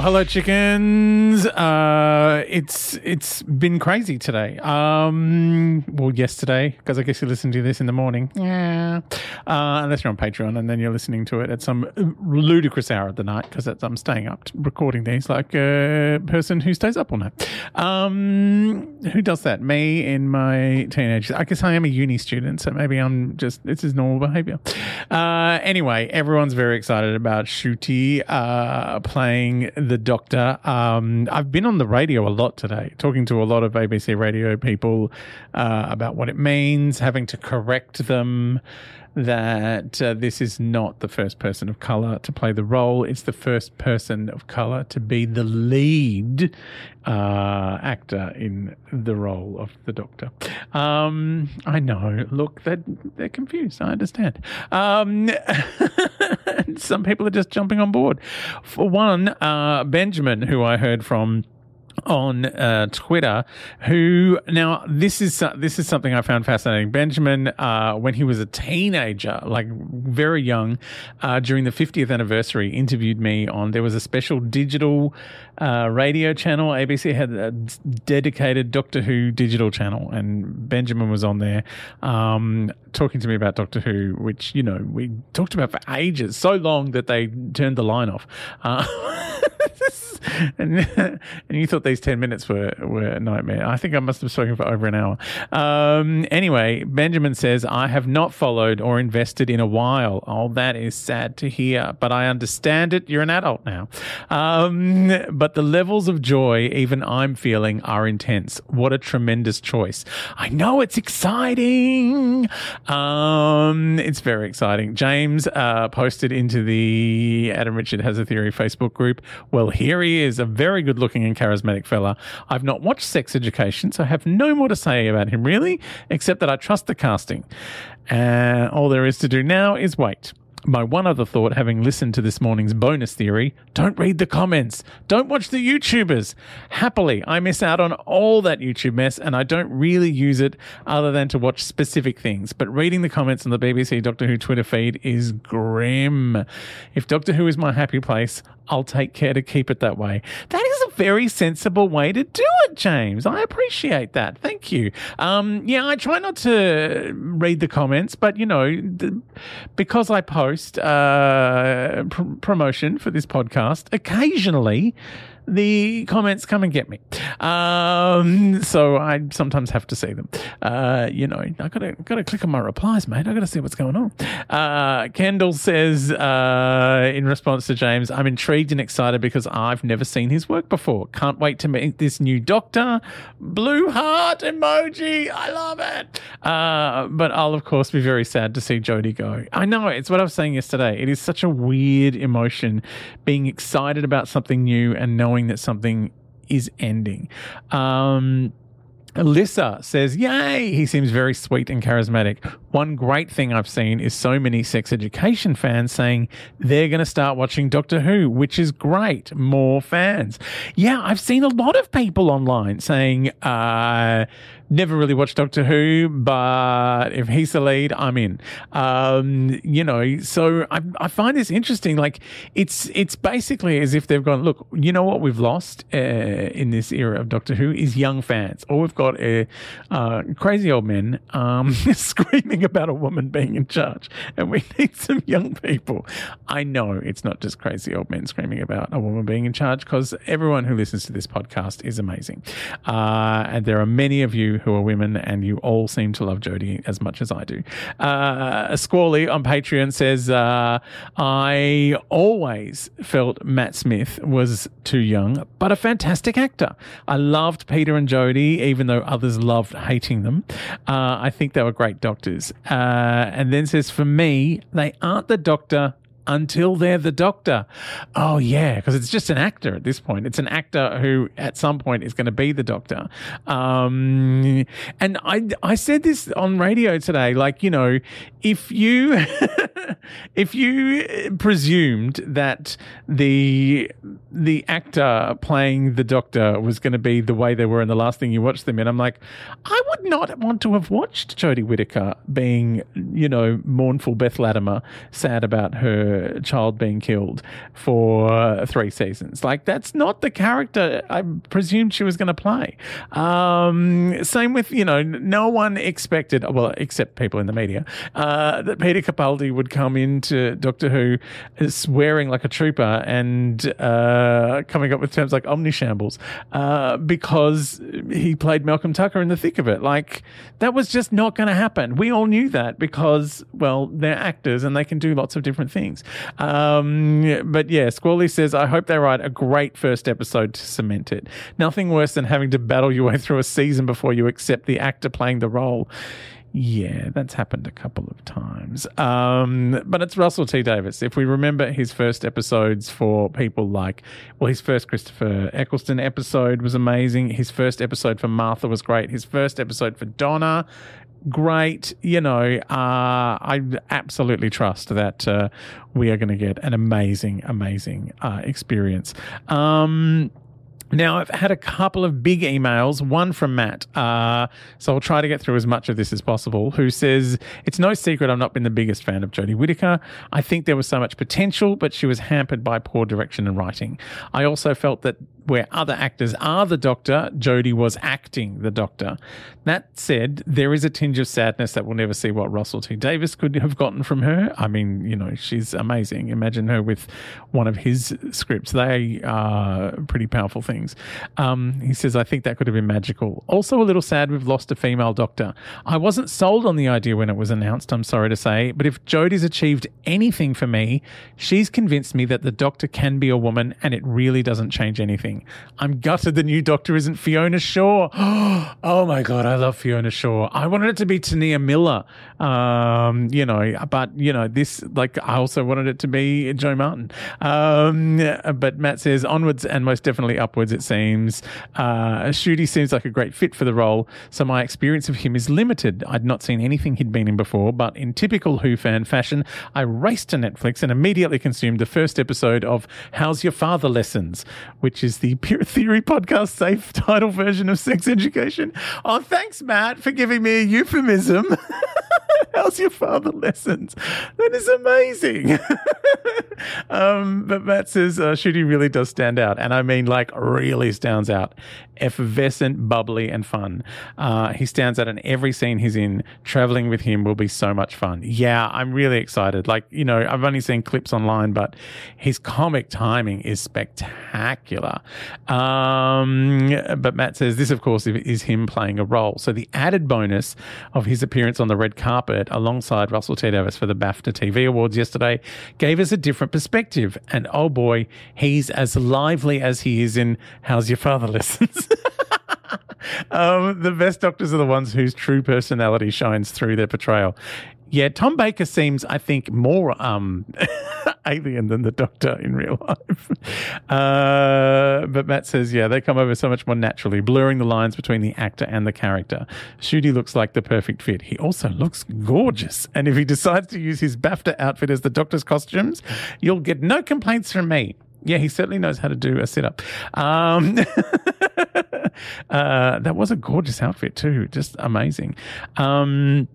Hello, chickens. Uh, it's it's been crazy today. Um, well, yesterday, because I guess you listen to this in the morning. Yeah, uh, unless you're on Patreon, and then you're listening to it at some ludicrous hour of the night, because I'm staying up recording these like a person who stays up all night. Um, who does that? Me in my teenage. I guess I am a uni student, so maybe I'm just this is normal behavior. Uh, anyway, everyone's very excited about Ncuti uh, playing the Doctor. Um, I've been on the radio a lot today, talking to a lot of ABC radio people uh, about what it means, having to correct them that uh, this is not the first person of color to play the role. It's the first person of color to be the lead uh, actor in the role of the Doctor. Um, I know. Look, they're, they're confused. I understand. Um, some people are just jumping on board. For one, uh, Benjamin, who I heard from on uh, Twitter, who now this is this is something I found fascinating. Benjamin, uh, when he was a teenager, like very young, uh, during the 50th anniversary, interviewed me on. There was a special digital uh, radio channel. ABC had a dedicated Doctor Who digital channel, and Benjamin was on there um, talking to me about Doctor Who, which you know we talked about for ages, so long that they turned the line off. And, and you thought these 10 minutes were, were a nightmare. I think I must have spoken for over an hour. Um, anyway, Benjamin says, I have not followed or invested in a while. Oh, that is sad to hear, but I understand it. You're an adult now. Um, but the levels of joy even I'm feeling are intense. What a tremendous choice. I know it's exciting. Um, it's very exciting. James uh, posted into the Adam Richard Has a Theory Facebook group. Well, here he is, a very good looking and charismatic fella. I've not watched Sex Education, so I have no more to say about him really, except that I trust the casting. Uh, all there is to do now is wait. My one other thought, having listened to this morning's bonus theory, don't read the comments. Don't watch the YouTubers. Happily, I miss out on all that YouTube mess and I don't really use it other than to watch specific things. But reading the comments on the BBC Doctor Who Twitter feed is grim. If Doctor Who is my happy place, I'll take care to keep it that way. That is very sensible way to do it, James. I appreciate that. Thank you. Um, yeah, I try not to read the comments, but you know, because I post uh, pr- promotion for this podcast, occasionally the comments come and get me. Um, so I sometimes have to see them. Uh, you know, I gotta gotta click on my replies, mate. I gotta see what's going on. Uh, Kendall says uh, in response to James, I'm intrigued and excited because I've never seen his work before. Can't wait to meet this new doctor. Blue heart emoji. I love it. Uh, but I'll of course be very sad to see Jodie go. I know it's what I was saying yesterday. It is such a weird emotion being excited about something new and knowing that something is ending. Um, Alyssa says, Yay! He seems very sweet and charismatic. One great thing I've seen is so many sex education fans saying they're going to start watching Doctor Who, which is great. More fans. Yeah, I've seen a lot of people online saying, uh, never really watched Doctor Who, but if he's the lead, I'm in. Um, you know, so I, I find this interesting. Like, it's it's basically as if they've gone, look, you know what we've lost uh, in this era of Doctor Who is young fans. Or we've got uh, uh, crazy old men um, screaming about a woman being in charge, and we need some young people. I know it's not just crazy old men screaming about a woman being in charge because everyone who listens to this podcast is amazing, uh, and there are many of you who are women, and you all seem to love Jodie as much as I do. Uh, Squally on Patreon says, uh, I always felt Matt Smith was too young, but a fantastic actor. I loved Peter and Jodie, even though others loved hating them. Uh, I think they were great doctors. Uh, and then says, for me, they aren't the doctor until they're the doctor. Oh, yeah, because it's just an actor at this point. It's an actor who at some point is going to be the doctor. Um, and I, I said this on radio today, like, you know, if you, if you presumed that the, the actor playing the doctor was going to be the way they were in the last thing you watched them in, I'm like, I would not want to have watched Jodie Whittaker being, you know, mournful Beth Latimer, sad about child being killed for three seasons. Like that's not the character I presumed she was going to play. Um, same with you know, no one expected, well, except people in the media, uh, that Peter Capaldi would come into Doctor Who swearing like a trooper and uh, coming up with terms like omnishambles uh, because he played Malcolm Tucker in the thick of it. Like that was just not going to happen. We all knew that because well, they're actors and they can do lots of different things. Um, but yeah, Squally says, I hope they write a great first episode to cement it. Nothing worse than having to battle your way through a season before you accept the actor playing the role. Yeah, that's happened a couple of times. Um, but it's Russell T Davies. If we remember his first episodes for people like, well, his first Christopher Eccleston episode was amazing. His first episode for Martha was great. His first episode for Donna great. You know, uh, I absolutely trust that uh, we are going to get an amazing, amazing uh, experience. Um, now, I've had a couple of big emails, one from Matt. Uh, so I'll try to get through as much of this as possible, who says, It's no secret I've not been the biggest fan of Jodie Whittaker. I think there was so much potential, but she was hampered by poor direction and writing. I also felt that where other actors are the doctor, Jodie was acting the doctor. That said, there is a tinge of sadness that we'll never see what Russell T Davies could have gotten from her. I mean, you know, she's amazing. Imagine her with one of his scripts. They are pretty powerful things. Um, he says, I think that could have been magical. Also, a little sad we've lost a female doctor. I wasn't sold on the idea when it was announced, I'm sorry to say, but if Jodie's achieved anything for me, she's convinced me that the doctor can be a woman and it really doesn't change anything. I'm gutted the new doctor isn't Fiona Shaw. oh my God, I love Fiona Shaw. I wanted it to be Tania Miller, um, you know, but, you know, this, like, I also wanted it to be Jo Martin. Um, but Matt says, onwards and most definitely upwards, it seems. Uh, Ncuti seems like a great fit for the role, so my experience of him is limited. I'd not seen anything he'd been in before, but in typical Who fan fashion, I raced to Netflix and immediately consumed the first episode of How's Your Father Lessons, which is the Pure Theory podcast safe title version of sex education. Oh, thanks, Matt, for giving me a euphemism. How's your father lessons? That is amazing. um, but Matt says uh, Ncuti really does stand out. And I mean, like, really stands out. Effervescent, bubbly, and fun. Uh, he stands out in every scene he's in. Traveling with him will be so much fun. Yeah, I'm really excited. Like, you know, I've only seen clips online, but his comic timing is spectacular. Um, but Matt says this, of course, is him playing a role. So the added bonus of his appearance on the red carpet alongside Russell T Davies for the BAFTA TV Awards yesterday gave us a different perspective. And oh boy, he's as lively as he is in How's Your Father Listens. um, the best doctors are the ones whose true personality shines through their portrayal. Yeah, Tom Baker seems, I think, more um, alien than the Doctor in real life. Uh, but Matt says, yeah, they come over so much more naturally, blurring the lines between the actor and the character. Ncuti looks like the perfect fit. He also looks gorgeous. And if he decides to use his BAFTA outfit as the Doctor's costumes, you'll get no complaints from me. Yeah, he certainly knows how to do a sit up. Um, uh, that was a gorgeous outfit, too. Just amazing. Um,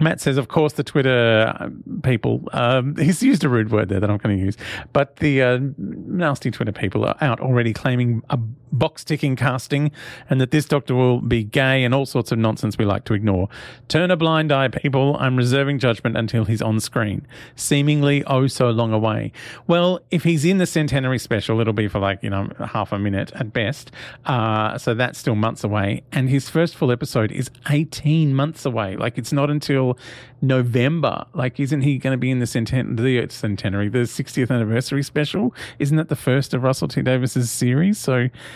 Matt says, of course, the Twitter uh, people, um, he's used a rude word there that I'm going to use, but the uh, nasty Twitter people are out already claiming a box ticking casting and that this doctor will be gay and all sorts of nonsense we like to ignore. Turn a blind eye, people. I'm reserving judgment until he's on screen, seemingly oh so long away. Well, if he's in the centenary special, it'll be for like, you know, half a minute at best. Uh, so that's still months away. And his first full episode is 18 months away. Like it's not until November. Like, isn't he going to be in the, centen- the centenary, the 60th anniversary special? Isn't that the first of Russell T Davies's series? So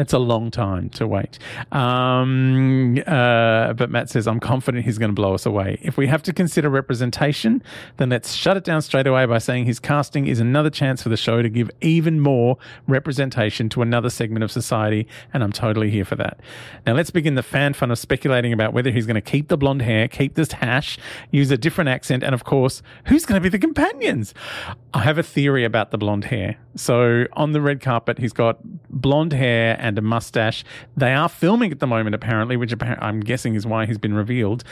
that's a long time to wait. Um, uh, but Matt says, I'm confident he's going to blow us away. If we have to consider representation, then let's shut it down straight away by saying his casting is another chance for the show to give even more representation to another segment of society. And I'm totally here for that. Now, let's begin the fan fun of speculating about whether he's going to keep the blonde hair, keep this hash, use a different accent, and of course, who's going to be the companions? I have a theory about the blonde hair. So on the red carpet, he's got blonde hair and a mustache. They are filming at the moment, apparently, which I'm guessing is why he's been revealed.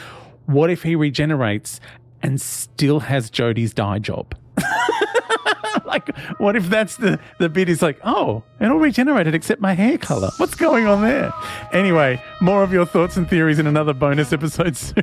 What if he regenerates and still has Jodie's dye job? like, what if that's the, the bit is like, oh, it all regenerated except my hair color. What's going on there? Anyway, more of your thoughts and theories in another bonus episode soon.